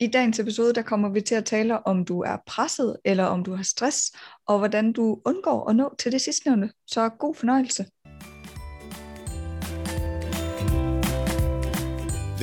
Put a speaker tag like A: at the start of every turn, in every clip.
A: I dagens episode, der kommer vi til at tale om du er presset, eller om du har stress, og hvordan du undgår at nå til det sidstnævnte. Så god fornøjelse.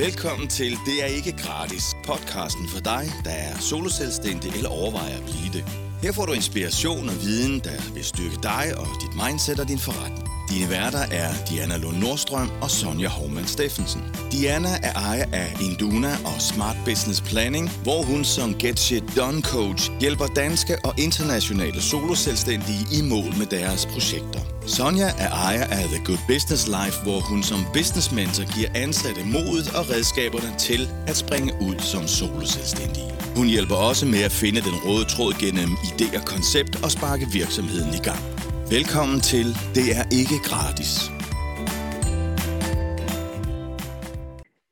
B: Velkommen til Det er ikke gratis, podcasten for dig, der er soloselvstændig eller overvejer at blive det. Her får du inspiration og viden, der vil styrke dig og dit mindset og din forretning. Dine værter er Diana Lund Nordstrøm og Sonja Hormann Steffensen. Diana er ejer af Induna og Smart Business Planning, hvor hun som Get Shit Done Coach hjælper danske og internationale soloselvstændige i mål med deres projekter. Sonja er ejer af The Good Business Life, hvor hun som business mentor giver ansatte modet og redskaberne til at springe ud som soloselvstændige. Hun hjælper også med at finde den røde tråd gennem idé og koncept og sparke virksomheden i gang. Velkommen til Det er ikke gratis.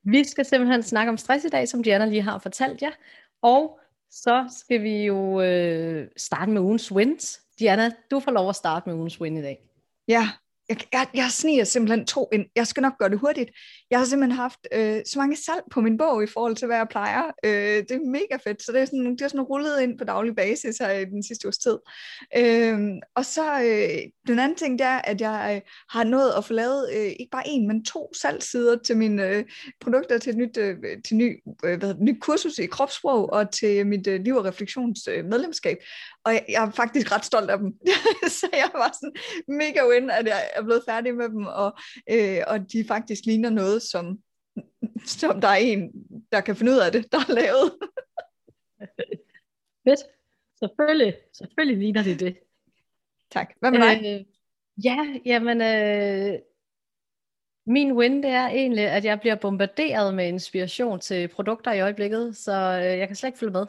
C: Vi skal simpelthen snakke om stress i dag, som Diana lige har fortalt jer. Og så skal vi jo øh, starte med ugens wins. Diana, du får lov at starte med ugens win i dag.
A: Ja, jeg, jeg, jeg sniger simpelthen to ind. Jeg skal nok gøre det hurtigt. Jeg har simpelthen haft øh, så mange salg på min bog i forhold til, hvad jeg plejer. Øh, det er mega fedt. Så det er, sådan, det er sådan rullet ind på daglig basis her i den sidste uges tid. Øh, og så øh, den anden ting, det er, at jeg øh, har nået at få lavet øh, ikke bare en, men to salgsider til mine øh, produkter til et nyt, øh, til ny, øh, hvad hedder, nyt kursus i kropssprog og til mit øh, liv- og refleksionsmedlemskab. Øh, og jeg, jeg er faktisk ret stolt af dem. så jeg var sådan mega win, at jeg er blevet færdig med dem, og, øh, og de faktisk ligner noget, som, som der er en, der kan finde ud af det, der er lavet.
C: Fedt. Selvfølgelig, selvfølgelig ligner det det.
A: Tak. Hvad med dig?
C: Øh, ja, jamen, øh, min win det er egentlig, at jeg bliver bombarderet med inspiration til produkter i øjeblikket, så øh, jeg kan slet ikke følge med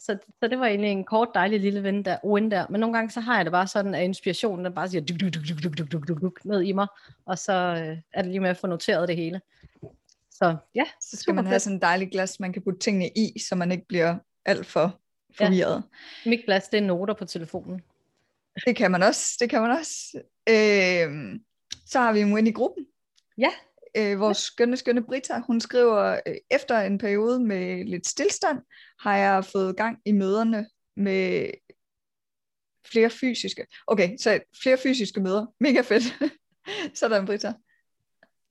C: så, så det var egentlig en kort, dejlig lille win der, win der. Men nogle gange så har jeg det bare sådan, at inspirationen den bare siger duk, duk, duk, duk, duk, duk, duk, duk, ned i mig, og så øh, er det lige med at få noteret det hele. Så ja.
A: Så skal man have sådan en dejlig glas, man kan putte tingene i, så man ikke bliver alt for forvirret.
C: Ja. Mit glas, det er noter på telefonen.
A: Det kan man også, det kan man også. Øh, så har vi en win i gruppen.
C: Ja,
A: øh, vores skønne, skønne Brita, hun skriver, øh, efter en periode med lidt stillstand, har jeg fået gang i møderne med flere fysiske. Okay, så flere fysiske møder. Mega fedt. Sådan, Brita.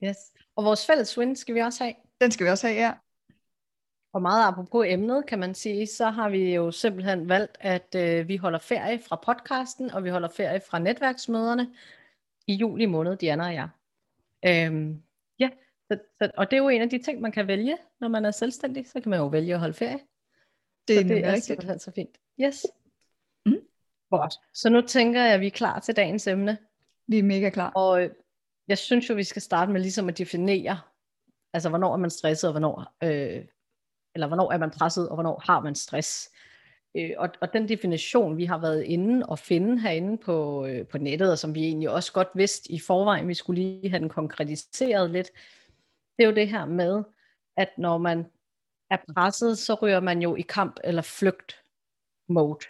C: Yes. Og vores fælles win skal vi også have.
A: Den skal vi også have, ja.
C: Og meget apropos emnet, kan man sige, så har vi jo simpelthen valgt, at øh, vi holder ferie fra podcasten, og vi holder ferie fra netværksmøderne i juli måned, Diana og jeg. Øhm, Ja, så, så, og det er jo en af de ting, man kan vælge, når man er selvstændig. Så kan man jo vælge at holde ferie.
A: Det er,
C: så det er
A: rigtigt.
C: simpelthen så fint. Yes. Mm. Godt. Så nu tænker jeg, at vi er klar til dagens emne.
A: Vi er mega klar.
C: Og øh, jeg synes jo, vi skal starte med ligesom at definere, altså hvornår er man stresset, og hvornår, øh, eller hvornår er man presset, og hvornår har man stress. Øh, og, og den definition, vi har været inde og finde herinde på, øh, på nettet, og som vi egentlig også godt vidste i forvejen, vi skulle lige have den konkretiseret lidt, det er jo det her med, at når man er presset, så ryger man jo i kamp eller flygt mode.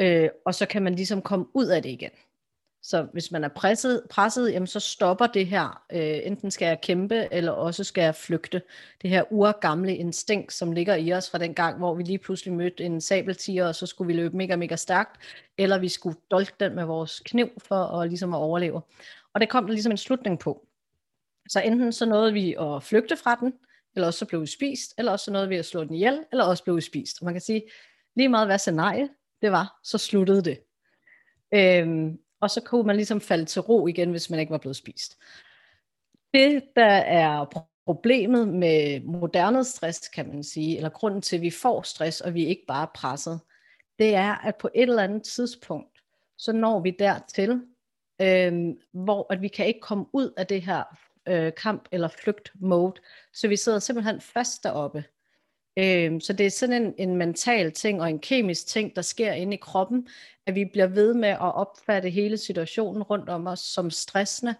C: Øh, og så kan man ligesom komme ud af det igen. Så hvis man er presset, presset jamen så stopper det her. Øh, enten skal jeg kæmpe, eller også skal jeg flygte. Det her urgamle instinkt, som ligger i os fra den gang, hvor vi lige pludselig mødte en sabeltiger, og så skulle vi løbe mega, mega stærkt, eller vi skulle dolke den med vores kniv for at, ligesom at overleve. Og det kom der ligesom en slutning på. Så enten så nåede vi at flygte fra den, eller også så blev vi spist, eller også så nåede vi at slå den ihjel, eller også blev vi spist. Og man kan sige, lige meget hvad scenarie det var, så sluttede det. Øhm, og så kunne man ligesom falde til ro igen, hvis man ikke var blevet spist. Det, der er problemet med moderne stress, kan man sige, eller grunden til, at vi får stress, og vi ikke bare er presset, det er, at på et eller andet tidspunkt, så når vi dertil, øh, hvor at vi kan ikke komme ud af det her øh, kamp- eller flygt-mode, så vi sidder simpelthen fast deroppe. Øh, så det er sådan en, en mental ting og en kemisk ting, der sker inde i kroppen, at vi bliver ved med at opfatte hele situationen rundt om os som stressende,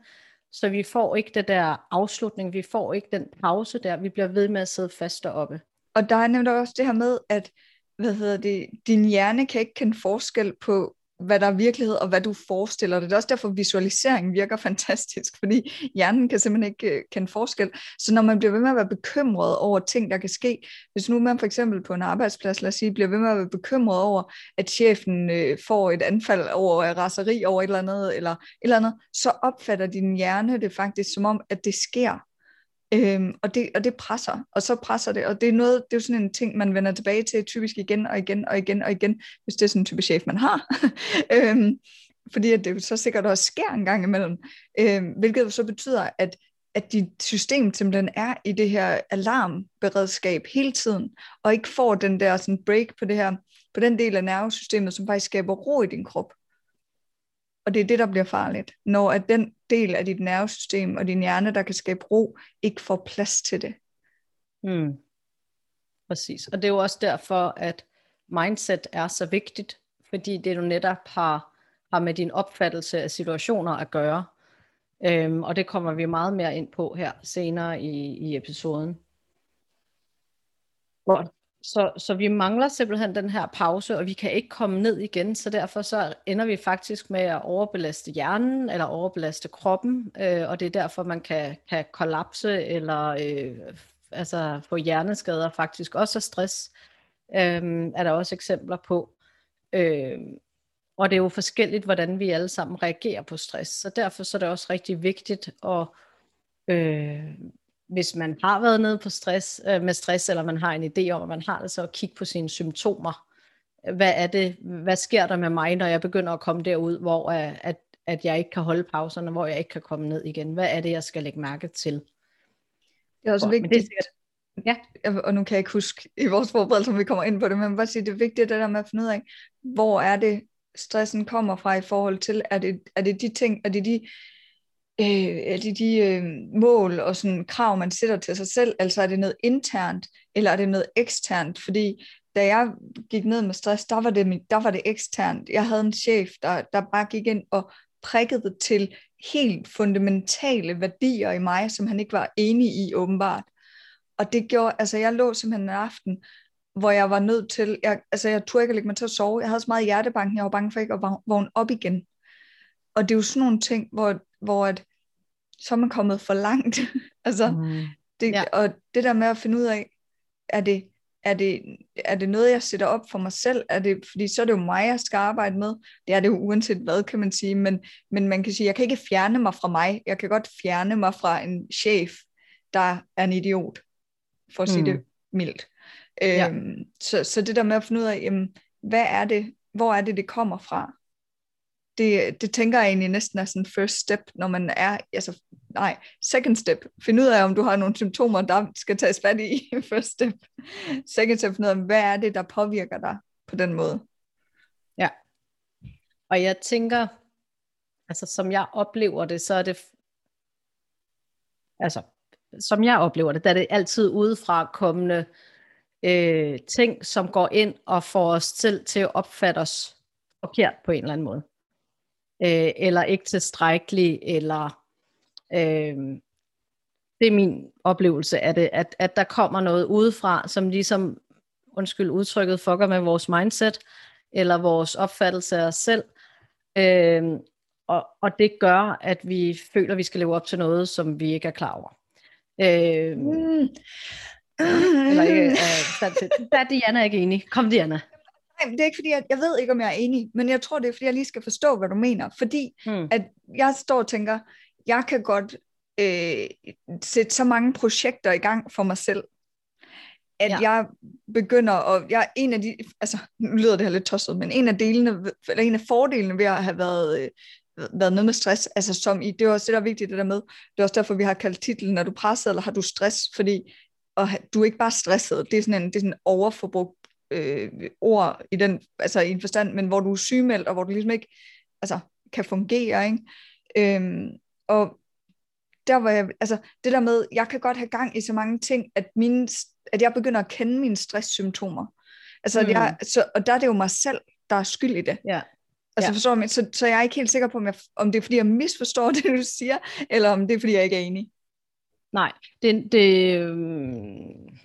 C: så vi får ikke det der afslutning, vi får ikke den pause der, vi bliver ved med at sidde fast deroppe.
A: Og der er nemlig også det her med, at hvad hedder det, din hjerne kan ikke kende forskel på hvad der er virkelighed, og hvad du forestiller dig. Det er også derfor, visualisering virker fantastisk, fordi hjernen kan simpelthen ikke øh, kende forskel. Så når man bliver ved med at være bekymret over ting, der kan ske, hvis nu man for eksempel på en arbejdsplads, lad os sige, bliver ved med at være bekymret over, at chefen øh, får et anfald over raseri over et eller andet, eller et eller andet, så opfatter din hjerne det faktisk som om, at det sker. Øhm, og, det, og det presser, og så presser det, og det er, noget, det er jo sådan en ting, man vender tilbage til typisk igen og igen og igen og igen, hvis det er sådan en type chef, man har. øhm, fordi at det så sikkert også sker en gang imellem, øhm, hvilket så betyder, at, at dit system simpelthen er i det her alarmberedskab hele tiden, og ikke får den der sådan break på det her, på den del af nervesystemet, som faktisk skaber ro i din krop. Og det er det, der bliver farligt, når at den del af dit nervesystem og din hjerne, der kan skabe ro, ikke får plads til det.
C: Mm. Præcis. Og det er jo også derfor, at mindset er så vigtigt, fordi det du netop har, har med din opfattelse af situationer at gøre. Øhm, og det kommer vi meget mere ind på her senere i, i episoden. Hvor så, så vi mangler simpelthen den her pause, og vi kan ikke komme ned igen, så derfor så ender vi faktisk med at overbelaste hjernen eller overbelaste kroppen, øh, og det er derfor, man kan, kan kollapse eller øh, altså få hjerneskader faktisk. Også af stress, øh, er der også eksempler på. Øh, og det er jo forskelligt, hvordan vi alle sammen reagerer på stress, så derfor så er det også rigtig vigtigt at øh, hvis man har været nede på stress, øh, med stress, eller man har en idé om, at man har det, så at kigge på sine symptomer. Hvad er det, hvad sker der med mig, når jeg begynder at komme derud, hvor øh, at, at jeg ikke kan holde pauserne, hvor jeg ikke kan komme ned igen? Hvad er det, jeg skal lægge mærke til?
A: Det er også hvor, vigtigt. Det er sikkert, ja. Og nu kan jeg ikke huske i vores forberedelse, om vi kommer ind på det, men bare sige, det er vigtigt det der med at finde ud af, hvor er det, stressen kommer fra i forhold til, er det, er det de ting, er det de øh, er det de øh, mål og sådan krav, man sætter til sig selv? Altså er det noget internt, eller er det noget eksternt? Fordi da jeg gik ned med stress, der var det, der var det eksternt. Jeg havde en chef, der, der bare gik ind og prikkede til helt fundamentale værdier i mig, som han ikke var enig i åbenbart. Og det gjorde, altså jeg lå simpelthen en aften, hvor jeg var nødt til, jeg, altså jeg turde ikke at lægge mig til at sove. Jeg havde så meget hjertebanken, jeg var bange for ikke at vågne op igen. Og det er jo sådan nogle ting, hvor, hvor at, så er man kommet for langt. altså, mm. det, ja. Og det der med at finde ud af, er det, er det, er det noget, jeg sætter op for mig selv? Er det, fordi så er det jo mig, jeg skal arbejde med. Det er det jo uanset hvad, kan man sige. Men, men man kan sige, jeg kan ikke fjerne mig fra mig. Jeg kan godt fjerne mig fra en chef, der er en idiot, for at sige mm. det mildt. Ja. Øhm, så, så det der med at finde ud af, jamen, hvad er det, hvor er det, det kommer fra? Det, det tænker jeg egentlig næsten er sådan first step, når man er, altså nej, second step. Find ud af, om du har nogle symptomer, der skal tages fat i first step. Second step, find ud af, hvad er det, der påvirker dig på den måde.
C: Ja, og jeg tænker, altså som jeg oplever det, så er det, altså som jeg oplever det, der er det altid udefra kommende øh, ting, som går ind og får os til, til at opfatte os forkert på en eller anden måde øh, eller ikke tilstrækkelig, eller øh, det er min oplevelse af det, at, at der kommer noget udefra, som ligesom, undskyld udtrykket, fucker med vores mindset, eller vores opfattelse af os selv, øh, og, og det gør, at vi føler, at vi skal leve op til noget, som vi ikke er klar over. Øh, mm. Eller ikke, øh, der er Diana ikke enig. Kom Diana.
A: Nej, det er ikke fordi, jeg, jeg ved ikke, om jeg er enig, men jeg tror, det er, fordi jeg lige skal forstå, hvad du mener. Fordi hmm. at jeg står og tænker, jeg kan godt øh, sætte så mange projekter i gang for mig selv, at ja. jeg begynder, og jeg en af de, altså nu lyder det her lidt tosset, men en af delene, eller en af fordelene ved at have været, øh, været nede med stress, altså som i, det er også det, der er vigtigt det der med, det er også derfor, vi har kaldt titlen, er du presset, eller har du stress, fordi og du er ikke bare stresset, det er sådan en, det er sådan en overforbrug øh, ord i den, altså i en forstand, men hvor du er sygemeldt, og hvor du ligesom ikke altså, kan fungere, ikke? Øhm, og der var jeg, altså det der med, jeg kan godt have gang i så mange ting, at, mine, at jeg begynder at kende mine stresssymptomer. Altså, mm. jeg, så, og der er det jo mig selv, der er skyld i det.
C: Ja.
A: Altså, ja. forstår du, så, så jeg er ikke helt sikker på, om, jeg, om det er, fordi jeg misforstår det, du siger, eller om det er, fordi jeg ikke er enig.
C: Nej, det, det, øhm,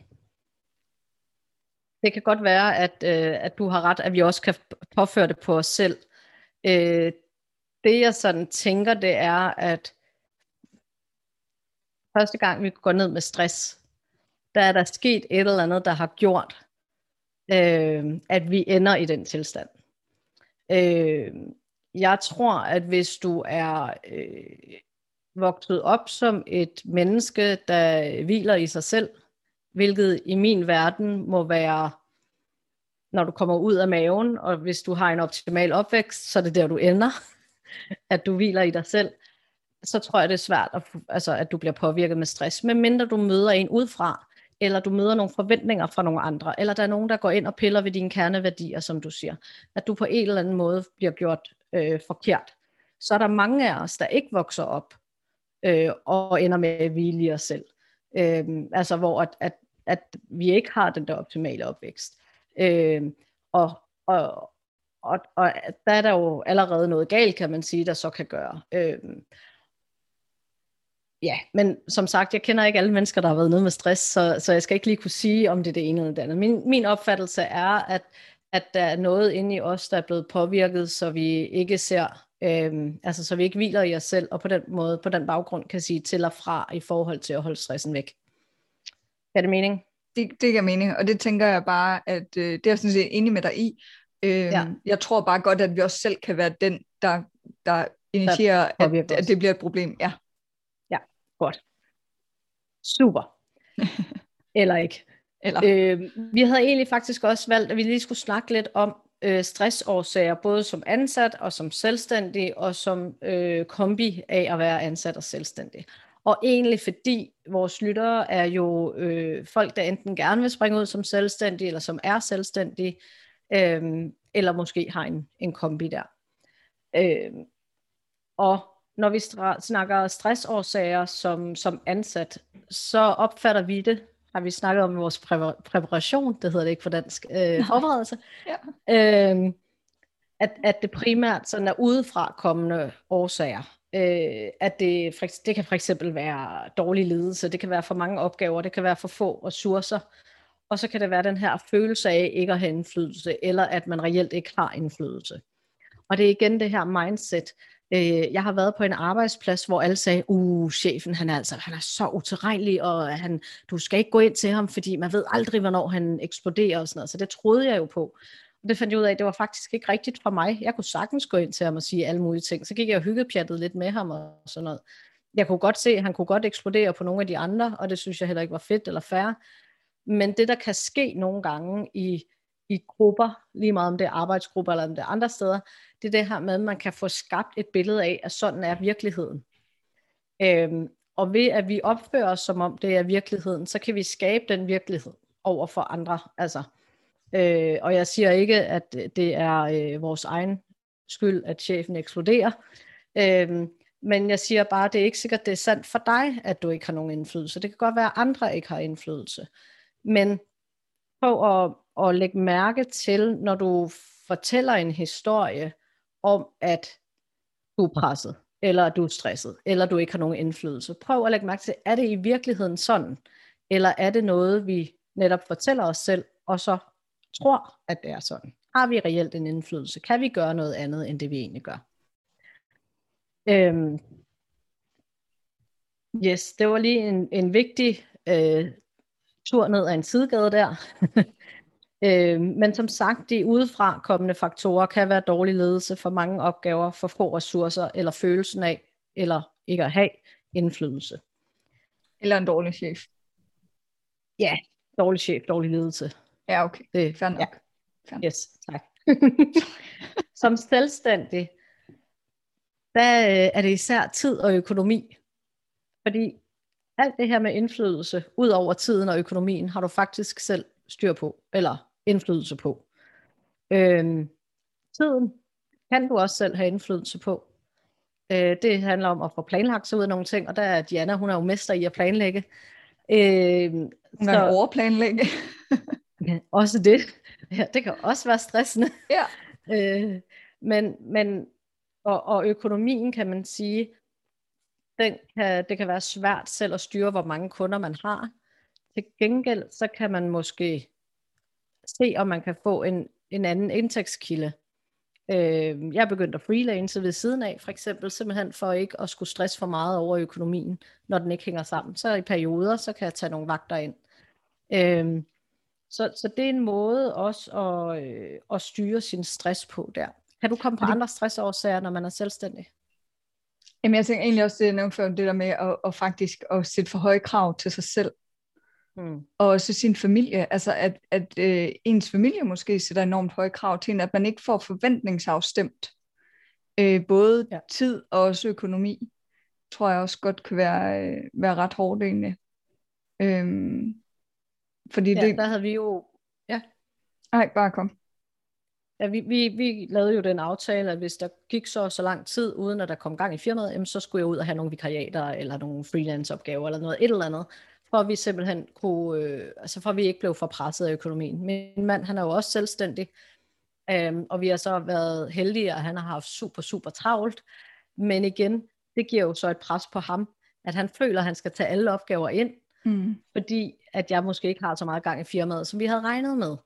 C: det kan godt være, at, øh, at du har ret, at vi også kan påføre det på os selv. Øh, det jeg sådan tænker, det er, at første gang vi går ned med stress, der er der sket et eller andet, der har gjort, øh, at vi ender i den tilstand. Øh, jeg tror, at hvis du er øh, vokset op som et menneske, der hviler i sig selv, hvilket i min verden må være, når du kommer ud af maven, og hvis du har en optimal opvækst, så er det der, du ender, at du hviler i dig selv, så tror jeg, det er svært, at, altså, at du bliver påvirket med stress, medmindre du møder en udefra, eller du møder nogle forventninger fra nogle andre, eller der er nogen, der går ind og piller ved dine kerneværdier, som du siger, at du på en eller anden måde bliver gjort øh, forkert. Så er der mange af os, der ikke vokser op øh, og ender med at hvile i os selv. Øh, altså hvor at, at, at vi ikke har den der optimale opvækst. Øh, og, og, og, og der er der jo allerede noget galt, kan man sige, der så kan gøre. Øh, ja, men som sagt, jeg kender ikke alle mennesker, der har været nede med stress, så, så jeg skal ikke lige kunne sige, om det er det ene eller det andet. Min, min opfattelse er, at, at der er noget inde i os, der er blevet påvirket, så vi ikke ser, øhm, altså så vi ikke hviler i os selv, og på den måde, på den baggrund kan sige til og fra i forhold til at holde stressen væk. Er det mening?
A: Det, det giver mening, og det tænker jeg bare, at øh, det er jeg sådan set enig med dig i. Øhm, ja. Jeg tror bare godt, at vi også selv kan være den, der, der initierer, der at, at det bliver et problem. Ja.
C: Godt. Super. Eller ikke.
A: Eller.
C: Øh, vi havde egentlig faktisk også valgt, at vi lige skulle snakke lidt om øh, stressårsager, både som ansat og som selvstændig, og som øh, kombi af at være ansat og selvstændig. Og egentlig fordi vores lyttere er jo øh, folk, der enten gerne vil springe ud som selvstændige, eller som er selvstændige, øh, eller måske har en, en kombi der. Øh, og når vi snakker stressårsager som, som ansat, så opfatter vi det, har vi snakket om vores præ- præparation, det hedder det ikke på dansk, øh, forberedelse, ja. øh, at, at det primært sådan er udefra kommende årsager. Øh, at det, for, det kan for eksempel være dårlig ledelse, det kan være for mange opgaver, det kan være for få ressourcer, og så kan det være den her følelse af ikke at have indflydelse, eller at man reelt ikke har indflydelse. Og det er igen det her mindset, Øh, jeg har været på en arbejdsplads, hvor alle sagde, uh, chefen, han er altså, han er så utilregnelig, og han, du skal ikke gå ind til ham, fordi man ved aldrig, hvornår han eksploderer og sådan noget. Så det troede jeg jo på. Det fandt jeg ud af, at det var faktisk ikke rigtigt for mig. Jeg kunne sagtens gå ind til ham og sige alle mulige ting. Så gik jeg og hyggepjattede lidt med ham og sådan noget. Jeg kunne godt se, at han kunne godt eksplodere på nogle af de andre, og det synes jeg heller ikke var fedt eller fair. Men det, der kan ske nogle gange i i grupper, lige meget om det er arbejdsgrupper eller om det er andre steder, det er det her med, at man kan få skabt et billede af, at sådan er virkeligheden. Øhm, og ved at vi opfører os som om det er virkeligheden, så kan vi skabe den virkelighed over for andre. Altså, øh, og jeg siger ikke, at det er øh, vores egen skyld, at chefen eksploderer. Øh, men jeg siger bare, at det er ikke sikkert, det er sandt for dig, at du ikke har nogen indflydelse. Det kan godt være, at andre ikke har indflydelse. Men prøv at at lægge mærke til, når du fortæller en historie om, at du er presset, eller at du er stresset, eller du ikke har nogen indflydelse. Prøv at lægge mærke til, er det i virkeligheden sådan, eller er det noget, vi netop fortæller os selv, og så tror, at det er sådan. Har vi reelt en indflydelse? Kan vi gøre noget andet, end det vi egentlig gør? Øhm, yes, det var lige en, en vigtig øh, tur ned ad en sidegade der. Øh, men som sagt, de udefra kommende faktorer kan være dårlig ledelse for mange opgaver, for få ressourcer, eller følelsen af, eller ikke at have indflydelse.
A: Eller en dårlig chef.
C: Ja, dårlig chef, dårlig ledelse.
A: Ja, okay. Det, Fair nok. Ja.
C: Fair. Yes, tak. som selvstændig, der øh, er det især tid og økonomi. Fordi alt det her med indflydelse, ud over tiden og økonomien, har du faktisk selv styr på, eller indflydelse på. Øhm, tiden kan du også selv have indflydelse på. Øh, det handler om at få planlagt sig ud af nogle ting, og der er Diana, hun er jo mester i at planlægge.
A: Øh, hun kan overplanlægge.
C: ja, også det. Ja, det kan også være stressende.
A: Ja.
C: Øh, men, men og, og økonomien kan man sige, den kan, det kan være svært selv at styre, hvor mange kunder man har. Til gengæld, så kan man måske se, om man kan få en, en anden indtægtskilde. Øh, jeg er begyndt at freelance ved siden af, for eksempel simpelthen for ikke at skulle stresse for meget over økonomien, når den ikke hænger sammen. Så i perioder, så kan jeg tage nogle vagter ind. Øh, så, så det er en måde også at, øh, at styre sin stress på der. Kan du komme på andre stressårsager, når man er selvstændig?
A: Jamen jeg tænker egentlig også, det jeg nævnte før, det der med at, at faktisk at sætte for høje krav til sig selv. Mm. Og også sin familie, altså at, at øh, ens familie måske sætter enormt høje krav til en, at man ikke får forventningsafstemt øh, både ja. tid og også økonomi, tror jeg også godt kan være, øh, være ret hårdt egentlig. Øhm,
C: fordi ja, det... der havde vi jo... Ja.
A: Nej, bare kom.
C: Ja, vi, vi, vi lavede jo den aftale, at hvis der gik så så lang tid, uden at der kom gang i firmaet, jamen, så skulle jeg ud og have nogle vikariater, eller nogle freelance-opgaver, eller noget et eller andet, for at vi simpelthen kunne, øh, altså for at vi ikke blev for presset af økonomien. Min mand, han er jo også selvstændig, øhm, og vi har så været heldige, at han har haft super, super travlt, men igen, det giver jo så et pres på ham, at han føler, at han skal tage alle opgaver ind, mm. fordi at jeg måske ikke har så meget gang i firmaet, som vi havde regnet med.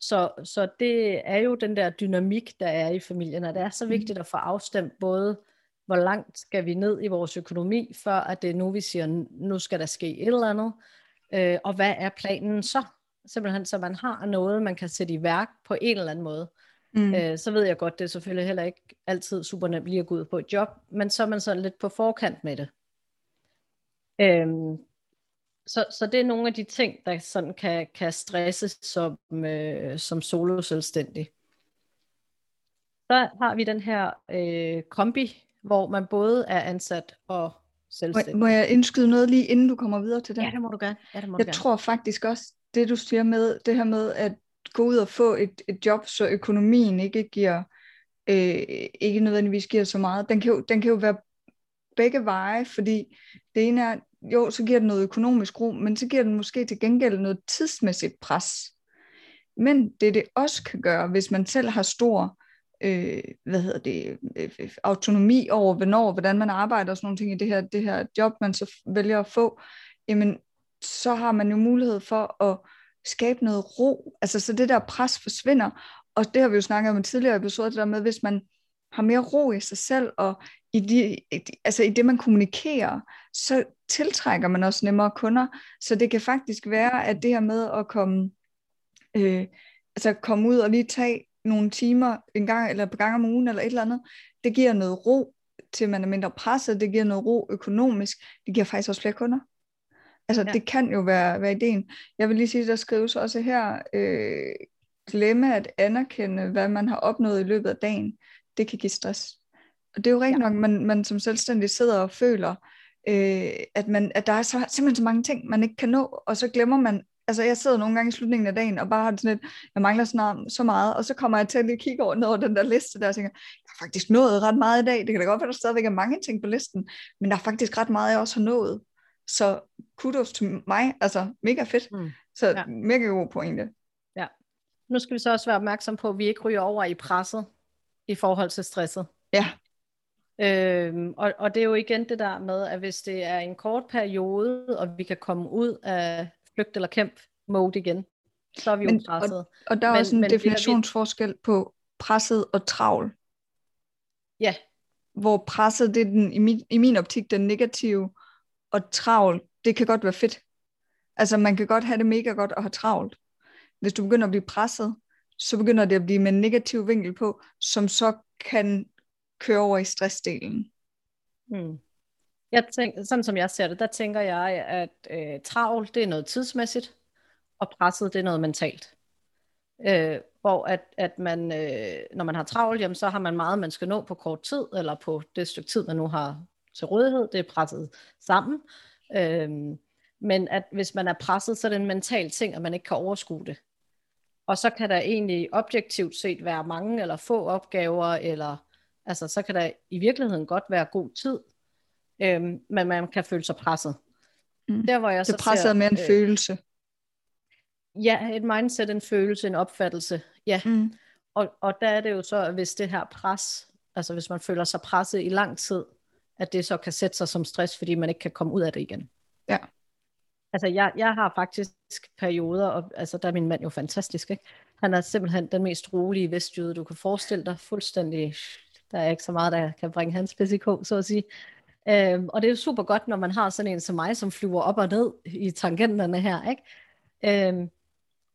C: Så, så det er jo den der dynamik, der er i familien, og det er så mm. vigtigt at få afstemt både, hvor langt skal vi ned i vores økonomi, før at det er nu, vi siger, nu skal der ske et eller andet, øh, og hvad er planen så? Simpelthen, så man har noget, man kan sætte i værk på en eller anden måde. Mm. Øh, så ved jeg godt, det er selvfølgelig heller ikke altid super nemt lige at gå ud på et job, men så er man sådan lidt på forkant med det. Øhm, så, så det er nogle af de ting, der sådan kan, kan stresse som, øh, som solo-selvstændig. Så har vi den her øh, kombi, hvor man både er ansat og selvstændig.
A: Må, må jeg indskyde noget lige inden du kommer videre til det?
C: Ja, det må du gerne. Ja, det må
A: jeg
C: du gerne.
A: tror faktisk også, det du siger med, det her med at gå ud og få et, et job, så økonomien ikke giver, øh, ikke nødvendigvis giver så meget, den kan jo, den kan jo være begge veje, fordi det ene er, jo, så giver den noget økonomisk ro, men så giver den måske til gengæld noget tidsmæssigt pres. Men det det også kan gøre, hvis man selv har stor øh, hvad hedder det, øh, øh autonomi over, hvornår, hvordan man arbejder og sådan nogle ting i det her, det her job, man så vælger at få, jamen, så har man jo mulighed for at skabe noget ro. Altså, så det der pres forsvinder. Og det har vi jo snakket om i tidligere episode, det der med, hvis man har mere ro i sig selv, og i, de, altså i det, man kommunikerer, så tiltrækker man også nemmere kunder. Så det kan faktisk være, at det her med at komme, øh, altså komme ud og lige tage nogle timer en gang eller på gang om ugen eller et eller andet, det giver noget ro til, man er mindre presset, det giver noget ro økonomisk, det giver faktisk også flere kunder. Altså ja. det kan jo være, være ideen. Jeg vil lige sige, der skrives også her, øh, glemme at anerkende, hvad man har opnået i løbet af dagen, det kan give stress. Og det er jo rent ja. nok, man, man som selvstændig sidder og føler, øh, at, man, at der er så, simpelthen så mange ting, man ikke kan nå, og så glemmer man, altså jeg sidder nogle gange i slutningen af dagen, og bare har sådan lidt, jeg mangler snart så meget, og så kommer jeg til at lige kigge over, ned over den der liste der, og tænker, jeg har faktisk nået ret meget i dag, det kan da godt være, der stadigvæk er mange ting på listen, men der er faktisk ret meget, jeg også har nået. Så kudos til mig, altså mega fedt. Mm. Så ja. mega god pointe.
C: Ja. Nu skal vi så også være opmærksom på, at vi ikke ryger over i presset i forhold til stresset.
A: Ja.
C: Øhm, og, og det er jo igen det der med, at hvis det er en kort periode, og vi kan komme ud af flygt eller kæmp mode igen, så er vi men, jo presset.
A: Og, og der er men, også en men definitionsforskel vi... på presset og travl.
C: Ja.
A: Hvor presset, det er den, i, min, i min optik den negative, og travl, det kan godt være fedt. Altså man kan godt have det mega godt og have travlt. Hvis du begynder at blive presset, så begynder det at blive med en negativ vinkel på, som så kan køre over i stressdelen.
C: Hmm. Jeg tænker, sådan som jeg ser det, der tænker jeg, at øh, travl, det er noget tidsmæssigt, og presset, det er noget mentalt. Øh, hvor at, at man, øh, når man har travlt, jamen, så har man meget, man skal nå på kort tid, eller på det stykke tid, man nu har til rådighed, det er presset sammen. Øh, men at hvis man er presset, så er det en mental ting, at man ikke kan overskue det. Og så kan der egentlig objektivt set være mange eller få opgaver, eller altså så kan der i virkeligheden godt være god tid, øhm, men man kan føle sig presset.
A: Mm. Der, hvor jeg det så presset ser, med en øh, følelse.
C: Ja, et mindset, en følelse, en opfattelse. Ja. Mm. Og, og der er det jo så, hvis det her pres, altså hvis man føler sig presset i lang tid, at det så kan sætte sig som stress, fordi man ikke kan komme ud af det igen.
A: Ja.
C: Altså, jeg, jeg har faktisk perioder, og altså, der er min mand jo fantastisk, ikke? Han er simpelthen den mest rolige vestjyde, du kan forestille dig. Fuldstændig, der er ikke så meget, der kan bringe hans PCK, så at sige. Øhm, og det er jo super godt, når man har sådan en som mig, som flyver op og ned i tangenterne her, ikke? Øhm,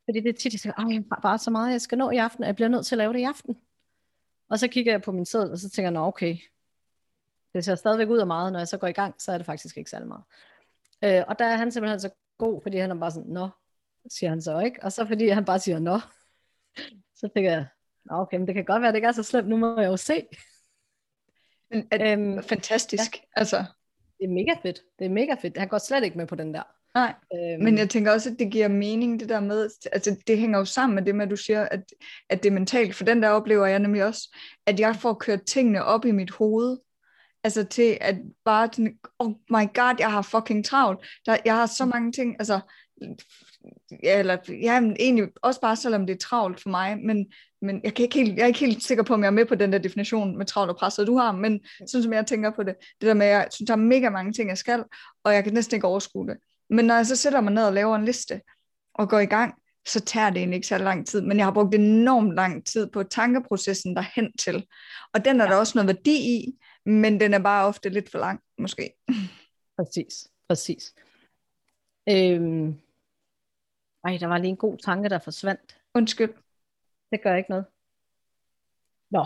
C: fordi det er tit, jeg siger, jeg har bare så meget, jeg skal nå i aften, og jeg bliver nødt til at lave det i aften. Og så kigger jeg på min sædel, og så tænker jeg, nå okay, det ser stadigvæk ud af meget, når jeg så går i gang, så er det faktisk ikke særlig meget. Øh, og der er han simpelthen så god, fordi han er bare sådan, nå, siger han så ikke. Og så fordi han bare siger, nå, så tænker jeg, nå okay, men det kan godt være, det ikke er så slemt, nu må jeg jo se.
A: Men er det øhm, fantastisk, ja. altså.
C: Det er mega fedt, det er mega fedt. Han går slet ikke med på den der.
A: Nej, øhm, men jeg tænker også, at det giver mening, det der med, altså det hænger jo sammen med det med, at du siger, at, at det er mentalt, for den der oplever jeg nemlig også, at jeg får kørt tingene op i mit hoved, altså til at bare, oh my god, jeg har fucking travlt, der, jeg har så mange ting, altså, ja, eller, ja, egentlig også bare selvom det er travlt for mig, men, men jeg, kan ikke helt, jeg er ikke helt sikker på, om jeg er med på den der definition med travlt og presset, du har, men sådan som jeg tænker på det, det der med, at jeg synes, der er mega mange ting, jeg skal, og jeg kan næsten ikke overskue det. Men når jeg så sætter mig ned og laver en liste, og går i gang, så tager det egentlig ikke så lang tid, men jeg har brugt enormt lang tid på tankeprocessen derhen til. Og den er ja. der også noget værdi i, men den er bare ofte lidt for lang, måske.
C: Præcis, præcis. Øhm, ej, der var lige en god tanke, der forsvandt.
A: Undskyld.
C: Det gør ikke noget. Nå,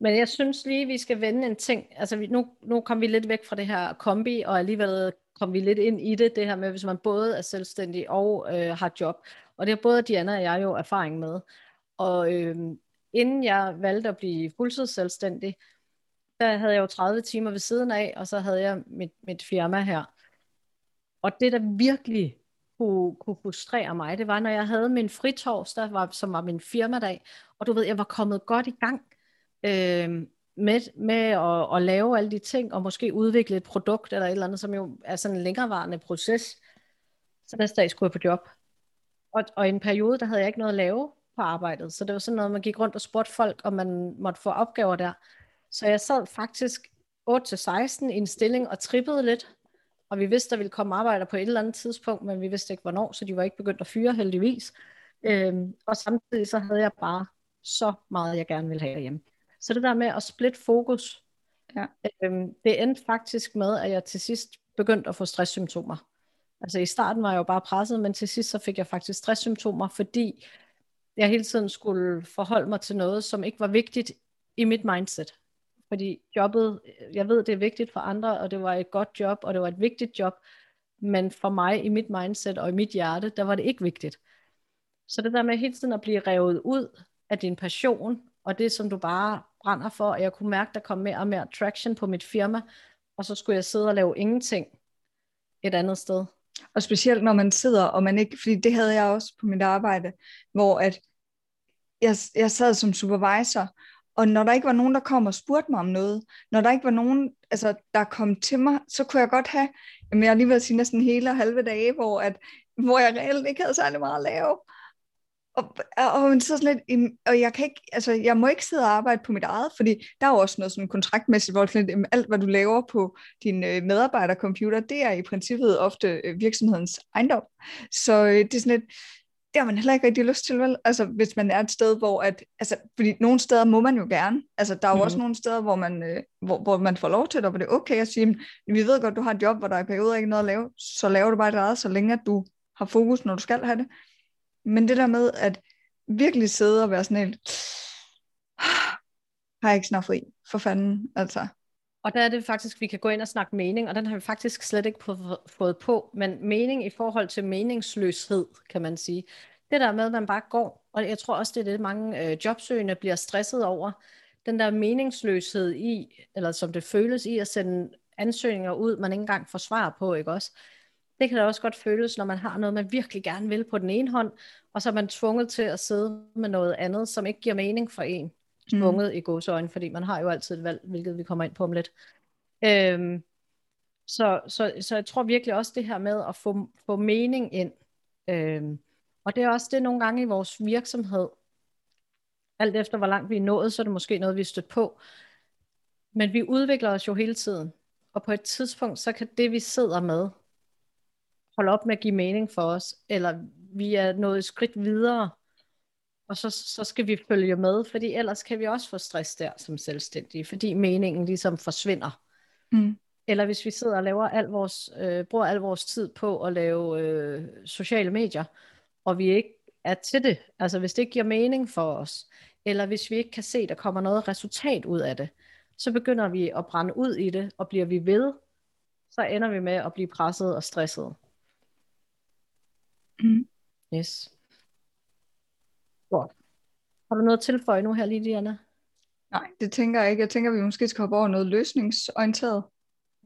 C: men jeg synes lige, vi skal vende en ting. Altså nu, nu kom vi lidt væk fra det her kombi, og alligevel kom vi lidt ind i det, det her med, hvis man både er selvstændig og øh, har job. Og det har både Diana og jeg jo erfaring med. Og øh, inden jeg valgte at blive fuldtidsselvstændig, der havde jeg jo 30 timer ved siden af, og så havde jeg mit, mit firma her. Og det, der virkelig kunne, kunne frustrere mig, det var, når jeg havde min fritorsdag, var, som var min firmadag, og du ved, jeg var kommet godt i gang øh, med, med at, at lave alle de ting, og måske udvikle et produkt eller et eller andet, som jo er sådan en længerevarende proces. Så næste dag skulle jeg på job. Og, og i en periode, der havde jeg ikke noget at lave på arbejdet, så det var sådan noget, man gik rundt og spurgte folk, om man måtte få opgaver der. Så jeg sad faktisk 8-16 i en stilling og trippede lidt, og vi vidste, der ville komme arbejder på et eller andet tidspunkt, men vi vidste ikke hvornår, så de var ikke begyndt at fyre heldigvis. Øhm, og samtidig så havde jeg bare så meget, jeg gerne ville have derhjemme. Så det der med at splitte fokus, ja. øhm, det endte faktisk med, at jeg til sidst begyndte at få stresssymptomer. Altså i starten var jeg jo bare presset, men til sidst så fik jeg faktisk stresssymptomer, fordi jeg hele tiden skulle forholde mig til noget, som ikke var vigtigt i mit mindset. Fordi jobbet, øh, jeg ved, det er vigtigt for andre, og det var et godt job, og det var et vigtigt job, men for mig i mit mindset og i mit hjerte, der var det ikke vigtigt. Så det der med hele tiden at blive revet ud af din passion, og det som du bare brænder for, og jeg kunne mærke, der kom mere og mere traction på mit firma, og så skulle jeg sidde og lave ingenting et andet sted.
A: Og specielt når man sidder, og man ikke, fordi det havde jeg også på mit arbejde, hvor at jeg, jeg sad som supervisor, og når der ikke var nogen, der kom og spurgte mig om noget, når der ikke var nogen, altså, der kom til mig, så kunne jeg godt have, jamen jeg lige været sige næsten hele og halve dage, hvor, at, hvor jeg reelt ikke havde særlig meget at lave. Og, og, og, så sådan lidt, og jeg kan ikke, altså jeg må ikke sidde og arbejde på mit eget, fordi der er jo også noget sådan kontraktmæssigt, hvor sådan lidt, alt hvad du laver på din øh, medarbejdercomputer, det er i princippet ofte øh, virksomhedens ejendom. Så øh, det er sådan lidt, det har man heller ikke rigtig lyst til, vel? Altså, hvis man er et sted, hvor at, altså, fordi nogle steder må man jo gerne, altså, der er jo mm. også nogle steder, hvor man, øh, hvor, hvor man får lov til det, og hvor det er okay at sige, vi ved godt, du har et job, hvor der er i perioder ikke noget at lave, så laver du bare det eget, så længe at du har fokus, når du skal have det. Men det der med, at virkelig sidde og være sådan helt, har jeg ikke snart fri, for fanden, altså.
C: Og der er det faktisk, vi kan gå ind og snakke mening, og den har vi faktisk slet ikke fået på, men mening i forhold til meningsløshed, kan man sige. Det der med, at man bare går, og jeg tror også, det er det, mange øh, jobsøgende bliver stresset over, den der meningsløshed i, eller som det føles i at sende ansøgninger ud, man ikke engang får svar på, ikke også? Det kan da også godt føles, når man har noget, man virkelig gerne vil på den ene hånd, og så er man tvunget til at sidde med noget andet, som ikke giver mening for en Mm. tvunget mm. i gåsøjne, fordi man har jo altid et valg, hvilket vi kommer ind på om lidt. Øhm, så, så, så jeg tror virkelig også det her med at få, få mening ind. Øhm, og det er også det nogle gange i vores virksomhed. Alt efter hvor langt vi er nået, så er det måske noget, vi er stødt på. Men vi udvikler os jo hele tiden. Og på et tidspunkt, så kan det vi sidder med, holde op med at give mening for os, eller vi er nået et skridt videre, og så, så skal vi følge med, fordi ellers kan vi også få stress der som selvstændige, fordi meningen ligesom forsvinder.
A: Mm.
C: Eller hvis vi sidder og laver al vores, øh, bruger al vores tid på at lave øh, sociale medier, og vi ikke er til det, altså hvis det ikke giver mening for os, eller hvis vi ikke kan se, at der kommer noget resultat ud af det, så begynder vi at brænde ud i det, og bliver vi ved, så ender vi med at blive presset og stresset.
A: Mm.
C: Yes. Godt. Har du noget at tilføje nu her, Lidiana?
A: Nej, det tænker jeg ikke. Jeg tænker, vi måske skal hoppe over noget løsningsorienteret.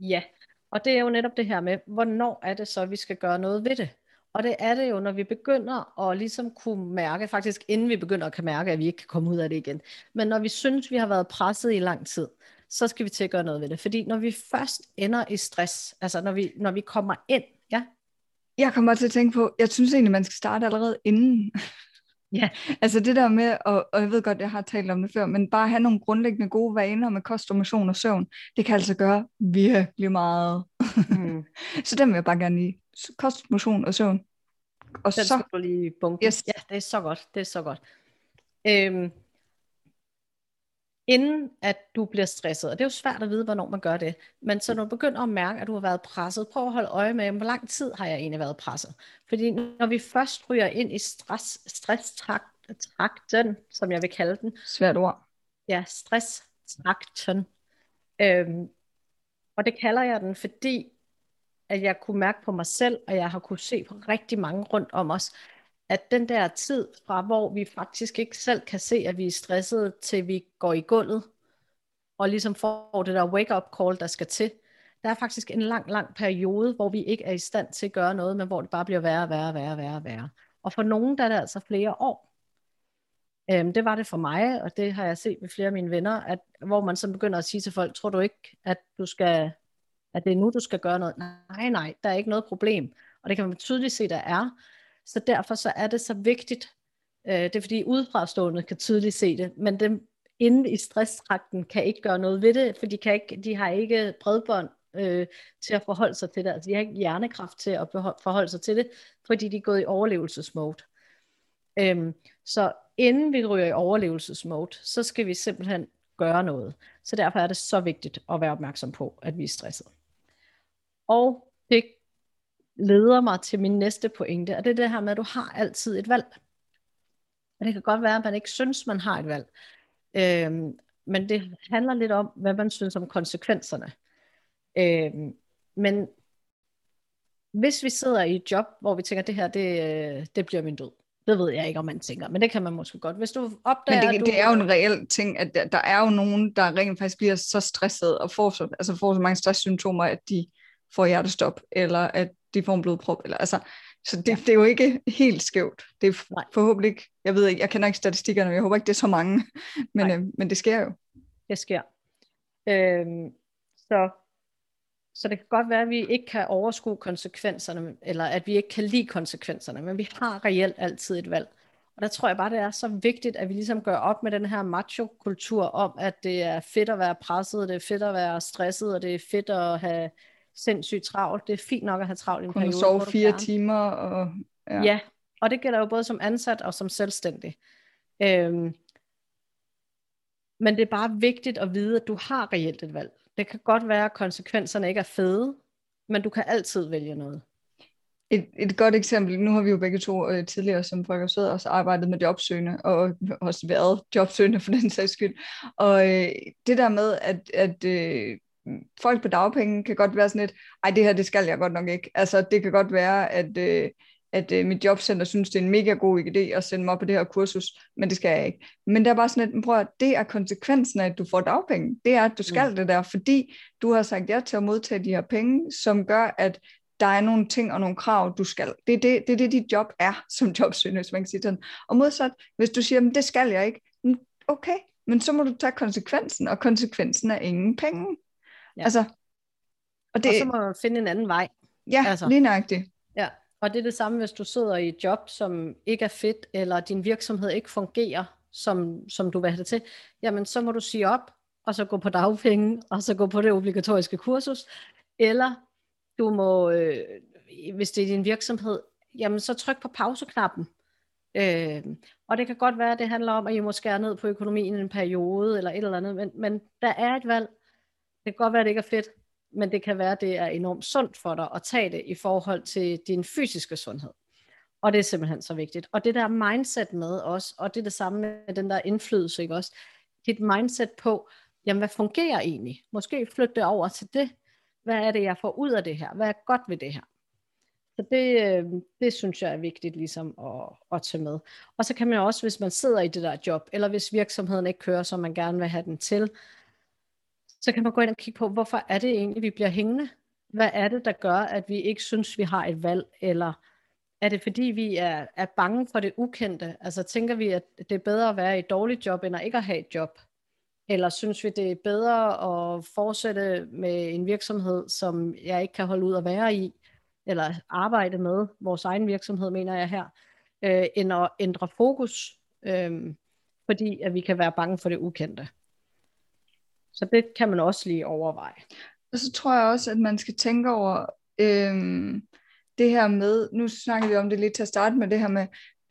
C: Ja, og det er jo netop det her med, hvornår er det så, vi skal gøre noget ved det? Og det er det jo, når vi begynder at ligesom kunne mærke, faktisk inden vi begynder at kan mærke, at vi ikke kan komme ud af det igen. Men når vi synes, vi har været presset i lang tid, så skal vi til at gøre noget ved det. Fordi når vi først ender i stress, altså når vi, når vi kommer ind, ja?
A: Jeg kommer til at tænke på, jeg synes egentlig, man skal starte allerede inden.
C: Ja.
A: altså det der med, og, og jeg ved godt, jeg har talt om det før, men bare have nogle grundlæggende gode vaner med kost, og motion og søvn, det kan altså gøre virkelig meget. Mm. så den vil jeg bare gerne lige. Kost, motion og søvn.
C: Og den så... skal du lige bunke.
A: Yes.
C: Ja, det er så godt. Det er så godt. Øhm, inden at du bliver stresset, og det er jo svært at vide, hvornår man gør det, men så når du begynder at mærke, at du har været presset, prøv at holde øje med, hvor lang tid har jeg egentlig været presset. Fordi når vi først ryger ind i stress, stresstrakten, som jeg vil kalde den.
A: Svært ord.
C: Ja, stresstrakten. Øhm, og det kalder jeg den, fordi at jeg kunne mærke på mig selv, og jeg har kunne se på rigtig mange rundt om os, at den der tid fra, hvor vi faktisk ikke selv kan se, at vi er stressede, til vi går i gulvet, og ligesom får det der wake-up call, der skal til, der er faktisk en lang, lang periode, hvor vi ikke er i stand til at gøre noget, men hvor det bare bliver værre, værre, værre, værre, værre. Og for nogen der er det altså flere år. Øhm, det var det for mig, og det har jeg set ved flere af mine venner, at, hvor man så begynder at sige til folk, tror du ikke, at du skal, at det er nu, du skal gøre noget? Nej, nej, der er ikke noget problem. Og det kan man tydeligt se, der er. Så derfor så er det så vigtigt, øh, det er fordi udefrastående kan tydeligt se det, men dem inde i stresstrakten kan ikke gøre noget ved det, for de, kan ikke, de har ikke bredbånd øh, til at forholde sig til det, altså de har ikke hjernekraft til at forholde sig til det, fordi de er gået i overlevelsesmode. Øhm, så inden vi ryger i overlevelsesmode, så skal vi simpelthen gøre noget. Så derfor er det så vigtigt at være opmærksom på, at vi er stresset. Og det leder mig til min næste pointe, og det er det her med, at du har altid et valg. Og det kan godt være, at man ikke synes, man har et valg. Øhm, men det handler lidt om, hvad man synes om konsekvenserne. Øhm, men hvis vi sidder i et job, hvor vi tænker, at det her, det, det bliver min død. Det ved jeg ikke, om man tænker, men det kan man måske godt. Hvis du opdager,
A: men det,
C: du...
A: det er jo en reel ting, at der, der er jo nogen, der rent faktisk bliver så stresset og får så, altså får så mange stresssymptomer, at de får hjertestop, eller at de får en blodprop. Eller, altså, så det, ja. det er jo ikke helt skævt. Det er Nej. forhåbentlig ikke, jeg ved ikke, jeg kender ikke statistikkerne, men jeg håber ikke, det er så mange, men, øh, men det sker jo.
C: Det sker. Øhm, så, så det kan godt være, at vi ikke kan overskue konsekvenserne, eller at vi ikke kan lide konsekvenserne, men vi har reelt altid et valg. Og der tror jeg bare, det er så vigtigt, at vi ligesom gør op med den her macho-kultur om, at det er fedt at være presset, det er fedt at være stresset, og det er fedt at have sindssygt travlt. Det er fint nok at have travlt i en
A: Kunne
C: periode.
A: sove fire timer. Og,
C: ja. ja, og det gælder jo både som ansat og som selvstændig. Øhm, men det er bare vigtigt at vide, at du har reelt et valg. Det kan godt være, at konsekvenserne ikke er fede, men du kan altid vælge noget.
A: Et, et godt eksempel, nu har vi jo begge to øh, tidligere som folkersød også arbejdet med jobsøgende, og også været jobsøgende for den sags skyld. Og øh, det der med, at, at øh, folk på dagpenge kan godt være sådan lidt, ej det her det skal jeg godt nok ikke. Altså det kan godt være, at, øh, at øh, mit jobcenter synes, det er en mega god idé at sende mig på det her kursus, men det skal jeg ikke. Men det er bare sådan lidt, prøv at det er konsekvensen af, at du får dagpenge. Det er, at du skal mm. det der, fordi du har sagt ja til at modtage de her penge, som gør, at der er nogle ting og nogle krav, du skal. Det er det, det, er det dit job er som jobsøgende, hvis man kan sige sådan. Og modsat, hvis du siger, det skal jeg ikke, okay, men så må du tage konsekvensen, og konsekvensen er ingen penge.
C: Ja. Altså, og, det, og så må du finde en anden vej.
A: Ja, altså. lige nøjagtigt.
C: Ja, og det er det samme, hvis du sidder i et job, som ikke er fedt, eller din virksomhed ikke fungerer, som, som du vil have det til, jamen så må du sige op, og så gå på dagpenge, og så gå på det obligatoriske kursus, eller du må, øh, hvis det er din virksomhed, jamen så tryk på pauseknappen. Øh, og det kan godt være, at det handler om, at I må skære ned på økonomien en periode, eller et eller andet, men, men der er et valg. Det kan godt være, at det ikke er fedt, men det kan være, at det er enormt sundt for dig at tage det i forhold til din fysiske sundhed. Og det er simpelthen så vigtigt. Og det der mindset med os, og det er det samme med den der indflydelse, ikke også? Dit mindset på, jamen hvad fungerer egentlig? Måske flytte det over til det. Hvad er det, jeg får ud af det her? Hvad er godt ved det her? Så det, øh, det synes jeg er vigtigt ligesom at, at tage med. Og så kan man også, hvis man sidder i det der job, eller hvis virksomheden ikke kører, som man gerne vil have den til, så kan man gå ind og kigge på, hvorfor er det egentlig, vi bliver hængende? Hvad er det, der gør, at vi ikke synes, vi har et valg? Eller er det fordi, vi er, er bange for det ukendte? Altså tænker vi, at det er bedre at være i et dårligt job, end at ikke at have et job? Eller synes vi, det er bedre at fortsætte med en virksomhed, som jeg ikke kan holde ud at være i? Eller arbejde med vores egen virksomhed, mener jeg her, øh, end at ændre fokus, øh, fordi at vi kan være bange for det ukendte. Så det kan man også lige overveje.
A: Og så tror jeg også, at man skal tænke over øhm, det her med, nu snakker vi om det lidt til at starte med, det her med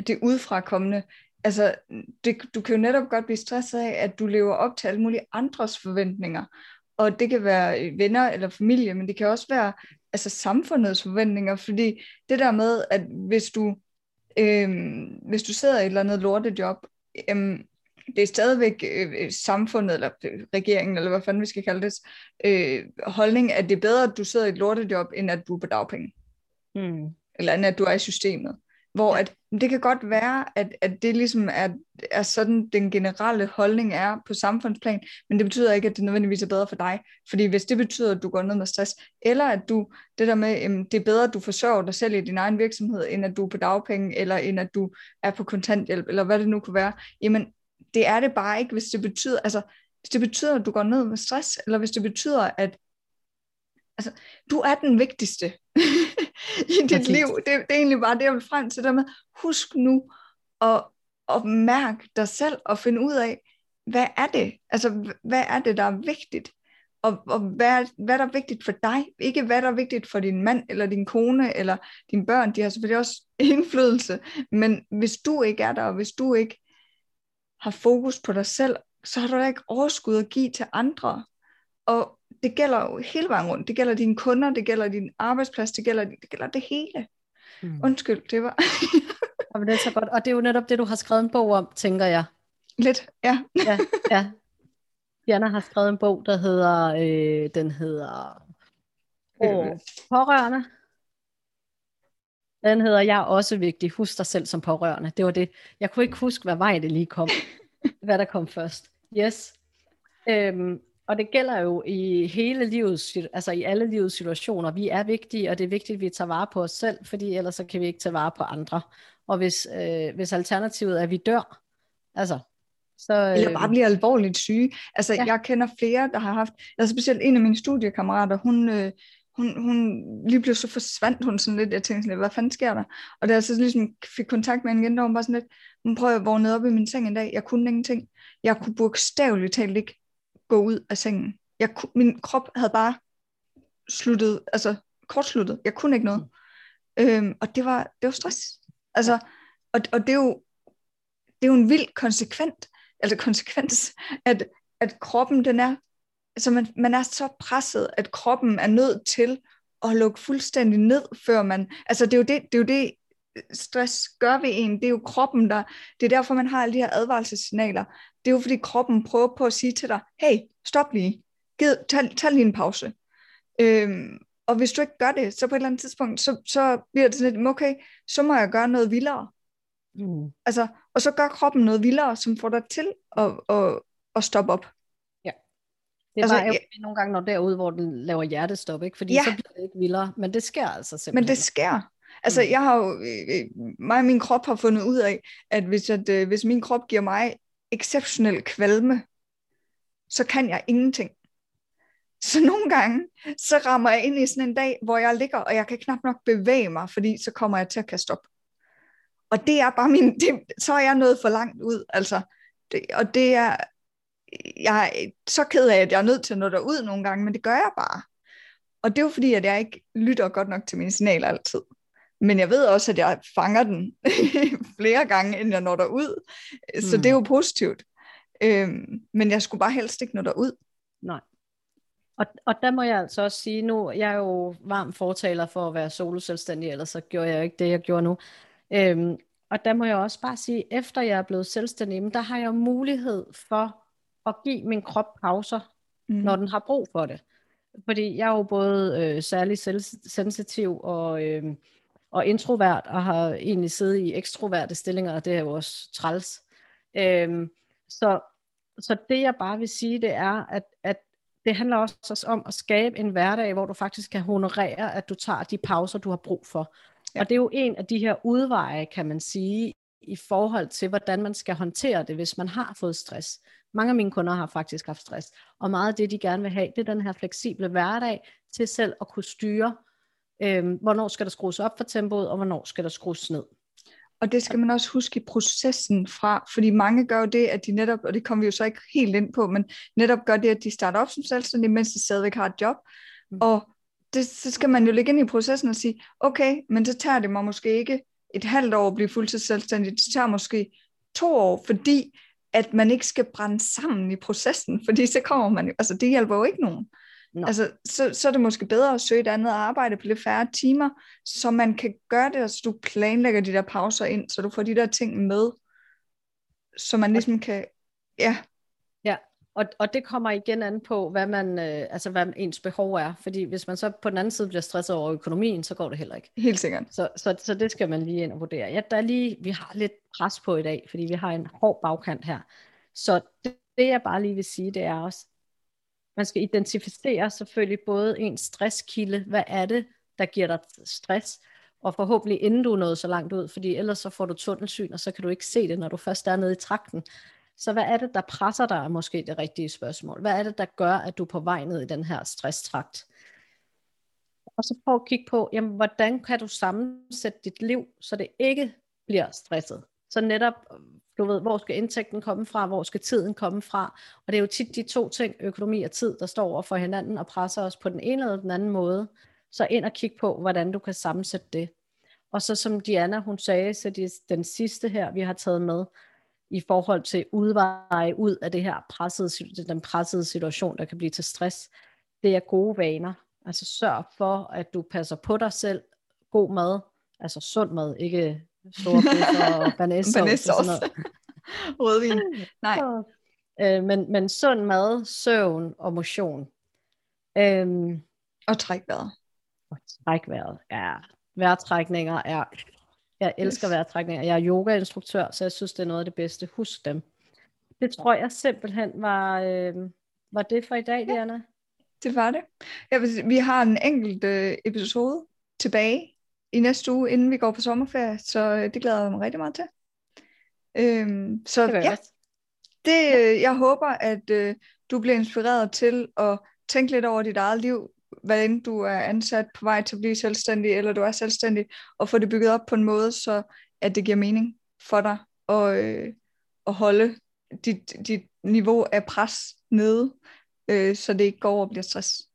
A: det udfrakommende. Altså, det, du kan jo netop godt blive stresset af, at du lever op til alle mulige andres forventninger. Og det kan være venner eller familie, men det kan også være altså samfundets forventninger, fordi det der med, at hvis du, øhm, hvis du sidder i et eller andet lortejob, øhm, det er stadigvæk øh, samfundet, eller regeringen, eller hvad fanden vi skal kalde det, øh, holdning, at det er bedre, at du sidder i et lortejob, end at du er på dagpenge. Mm. Eller end at du er i systemet. Hvor at, det kan godt være, at, at det ligesom er, er sådan, den generelle holdning er på samfundsplan, men det betyder ikke, at det nødvendigvis er bedre for dig. Fordi hvis det betyder, at du går ned med stress, eller at du, det der med, det er bedre, at du forsørger dig selv i din egen virksomhed, end at du er på dagpenge, eller end at du er på kontanthjælp, eller hvad det nu kunne være, jamen det er det bare ikke, hvis det betyder, altså, hvis det betyder, at du går ned med stress, eller hvis det betyder, at altså, du er den vigtigste i dit liv. Det, det er egentlig bare det, jeg vil frem til. Der med, husk nu at, at mærke dig selv og finde ud af, hvad er det? Altså, hvad er det, der er vigtigt? Og, og hvad, hvad der er vigtigt for dig? Ikke hvad der er vigtigt for din mand, eller din kone, eller dine børn. De har selvfølgelig også indflydelse. Men hvis du ikke er der, og hvis du ikke har fokus på dig selv, så har du ikke overskud at give til andre. Og det gælder jo hele vejen rundt. Det gælder dine kunder, det gælder din arbejdsplads, det gælder det, gælder det hele. Mm. Undskyld, det var...
C: Jamen, det er så godt. Og det er jo netop det, du har skrevet en bog om, tænker jeg.
A: Lidt, ja.
C: ja, ja. Diana har skrevet en bog, der hedder, øh, den hedder øh. Pårørende. Den hedder Jeg er også vigtig. Husk dig selv som pårørende. Det var det. Jeg kunne ikke huske, hvad vej det lige kom. hvad der kom først. Yes. Øhm, og det gælder jo i hele livets, altså i alle livets situationer. Vi er vigtige, og det er vigtigt, at vi tager vare på os selv, fordi ellers så kan vi ikke tage vare på andre. Og hvis, øh, hvis alternativet er, at vi dør, altså,
A: så, øh... Eller bare bliver alvorligt syge. Altså, ja. jeg kender flere, der har haft, altså specielt en af mine studiekammerater, hun, øh, hun, hun lige pludselig så forsvandt hun sådan lidt, jeg tænkte sådan lidt, hvad fanden sker der? Og da jeg så ligesom fik kontakt med hende igen, der var hun bare sådan lidt, hun prøvede at vågne op i min seng en dag, jeg kunne ingenting. Jeg kunne bogstaveligt talt ikke gå ud af sengen. Jeg kunne, min krop havde bare sluttet, altså kortsluttet. Jeg kunne ikke noget. Øhm, og det var, det var stress. Altså, og, og det er jo, det er jo en vild konsekvent, altså konsekvens, at, at kroppen den er altså man, man er så presset, at kroppen er nødt til at lukke fuldstændig ned, før man, altså det er jo det, det, er jo det stress gør ved en, det er jo kroppen, der, det er derfor, man har alle de her advarselssignaler. Det er jo fordi kroppen prøver på at sige til dig, hey, stop lige, Gid, tag, tag lige en pause. Øhm, og hvis du ikke gør det, så på et eller andet tidspunkt, så, så bliver det sådan lidt, okay, så må jeg gøre noget vildere. Mm. Altså, og så gør kroppen noget vildere, som får dig til at, at, at stoppe op.
C: Det altså, jo ja, nogle gange når derud, hvor den laver hjertestop, ikke? fordi ja. så bliver det ikke vildere, men det sker altså simpelthen.
A: Men det sker. Altså, mm. jeg har jo, øh, øh, mig og min krop har fundet ud af, at hvis, at, øh, hvis min krop giver mig exceptionel kvalme, så kan jeg ingenting. Så nogle gange, så rammer jeg ind i sådan en dag, hvor jeg ligger, og jeg kan knap nok bevæge mig, fordi så kommer jeg til at kaste op. Og det er bare min, det, så er jeg nået for langt ud, altså. Det, og det er, jeg er så ked af, at jeg er nødt til at nå derud nogle gange, men det gør jeg bare. Og det er jo fordi, at jeg ikke lytter godt nok til mine signaler altid. Men jeg ved også, at jeg fanger den flere gange, inden jeg når derud. Så mm. det er jo positivt. Øhm, men jeg skulle bare helst ikke nå derud.
C: Nej. Og, og der må jeg altså også sige nu, jeg er jo varm fortaler for at være solo selvstændig, ellers så gjorde jeg ikke det, jeg gjorde nu. Øhm, og der må jeg også bare sige, efter jeg er blevet selvstændig, der har jeg mulighed for at give min krop pauser, mm. når den har brug for det. Fordi jeg er jo både øh, særlig sensitiv og, øh, og introvert, og har egentlig siddet i ekstroverte stillinger, og det er jo også træls. Øh, så, så det jeg bare vil sige, det er, at, at det handler også om at skabe en hverdag, hvor du faktisk kan honorere, at du tager de pauser, du har brug for. Ja. Og det er jo en af de her udveje, kan man sige, i forhold til, hvordan man skal håndtere det, hvis man har fået stress. Mange af mine kunder har faktisk haft stress, og meget af det, de gerne vil have, det er den her fleksible hverdag til selv at kunne styre, øh, hvornår skal der skrues op for tempoet, og hvornår skal der skrues ned.
A: Og det skal man også huske i processen fra, fordi mange gør jo det, at de netop, og det kommer vi jo så ikke helt ind på, men netop gør det, at de starter op som selvstændige, mens de stadigvæk har et job. Mm. Og det, så skal man jo ligge ind i processen og sige, okay, men så tager det mig måske ikke et halvt år at blive fuldtids selvstændig, det tager måske to år, fordi at man ikke skal brænde sammen i processen, fordi så kommer man jo, altså det hjælper jo ikke nogen. No. Altså, så, så er det måske bedre at søge et andet arbejde på lidt færre timer, så man kan gøre det, og så du planlægger de der pauser ind, så du får de der ting med, så man ligesom kan, ja.
C: Og, og det kommer igen an på, hvad man, øh, altså hvad ens behov er, fordi hvis man så på den anden side bliver stresset over økonomien, så går det heller ikke.
A: Helt sikkert.
C: Så, så, så det skal man lige ind og vurdere. Ja, der er lige, vi har lidt pres på i dag, fordi vi har en hård bagkant her. Så det, det jeg bare lige vil sige, det er også, man skal identificere selvfølgelig både en stresskilde, hvad er det, der giver dig stress, og forhåbentlig inden du er nået så langt ud, fordi ellers så får du tunnelsyn, og så kan du ikke se det, når du først er nede i trakten. Så hvad er det, der presser dig, er måske det rigtige spørgsmål. Hvad er det, der gør, at du er på vej ned i den her stresstrakt? Og så prøv at kigge på, jamen, hvordan kan du sammensætte dit liv, så det ikke bliver stresset. Så netop du ved, hvor skal indtægten komme fra, hvor skal tiden komme fra. Og det er jo tit de to ting, økonomi og tid, der står over for hinanden og presser os på den ene eller den anden måde. Så ind og kig på, hvordan du kan sammensætte det. Og så som Diana, hun sagde, så det den sidste her, vi har taget med, i forhold til udveje ud af det her pressede, den pressede situation, der kan blive til stress, det er gode vaner. Altså sørg for, at du passer på dig selv. God mad, altså sund mad, ikke store bøffer og banæssauce og sådan noget.
A: Rødvin. Nej.
C: Øh, men, men sund mad, søvn og motion. Øhm,
A: og træk vejret.
C: Og træk vejret, ja. Vejrtrækninger er... Jeg elsker yes. vejrtrækninger. Jeg er yogainstruktør, så jeg synes, det er noget af det bedste. Husk dem. Det tror jeg simpelthen var, øh, var det for i dag, ja, Diana.
A: Det var det. Vil, vi har en enkelt øh, episode tilbage i næste uge, inden vi går på sommerferie, så øh, det glæder jeg mig rigtig meget til. Øhm, så det ja, det, øh, jeg håber, at øh, du bliver inspireret til at tænke lidt over dit eget liv, hvad end du er ansat på vej til at blive selvstændig, eller du er selvstændig, og få det bygget op på en måde, så at det giver mening for dig at, øh, at holde dit, dit niveau af pres nede, øh, så det ikke går over og bliver stress.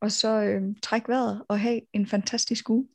A: Og så øh, træk vejret og have en fantastisk uge.